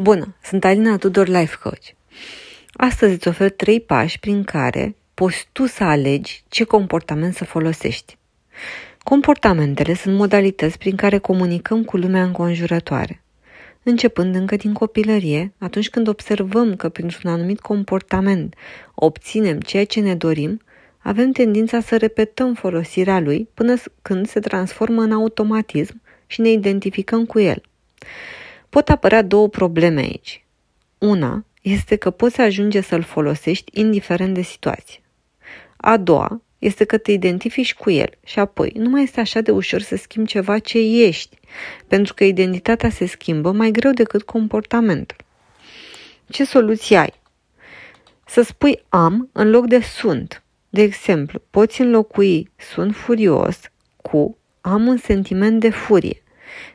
Bună, sunt Alina Tudor Life Coach. Astăzi îți ofer trei pași prin care poți tu să alegi ce comportament să folosești. Comportamentele sunt modalități prin care comunicăm cu lumea înconjurătoare. Începând încă din copilărie, atunci când observăm că printr-un anumit comportament obținem ceea ce ne dorim, avem tendința să repetăm folosirea lui până când se transformă în automatism și ne identificăm cu el. Pot apărea două probleme aici. Una este că poți ajunge să-l folosești indiferent de situație. A doua este că te identifici cu el și apoi nu mai este așa de ușor să schimbi ceva ce ești, pentru că identitatea se schimbă mai greu decât comportamentul. Ce soluție ai? Să spui am în loc de sunt. De exemplu, poți înlocui sunt furios cu am un sentiment de furie.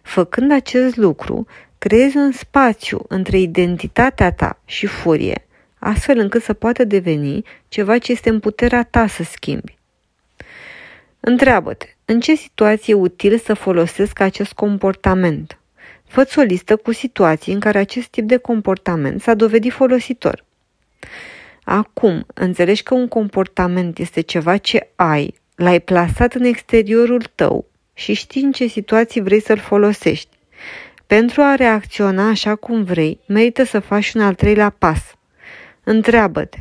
Făcând acest lucru, creezi un spațiu între identitatea ta și furie, astfel încât să poată deveni ceva ce este în puterea ta să schimbi. Întreabă-te, în ce situație e util să folosesc acest comportament? Fă-ți o listă cu situații în care acest tip de comportament s-a dovedit folositor. Acum, înțelegi că un comportament este ceva ce ai, l-ai plasat în exteriorul tău și știi în ce situații vrei să-l folosești. Pentru a reacționa așa cum vrei, merită să faci un al treilea pas. Întreabă-te,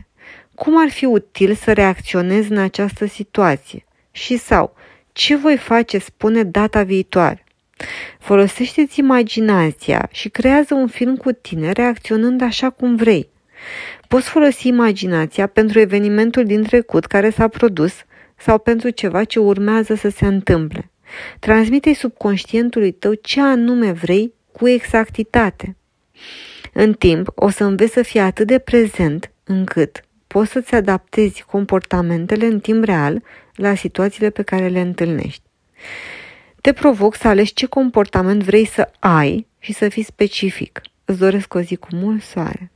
cum ar fi util să reacționez în această situație? Și sau, ce voi face, spune data viitoare? Folosește-ți imaginația și creează un film cu tine reacționând așa cum vrei. Poți folosi imaginația pentru evenimentul din trecut care s-a produs sau pentru ceva ce urmează să se întâmple. Transmite subconștientului tău ce anume vrei cu exactitate. În timp, o să înveți să fii atât de prezent încât poți să-ți adaptezi comportamentele în timp real la situațiile pe care le întâlnești. Te provoc să alegi ce comportament vrei să ai și să fii specific. Îți doresc o zi cu mult soare.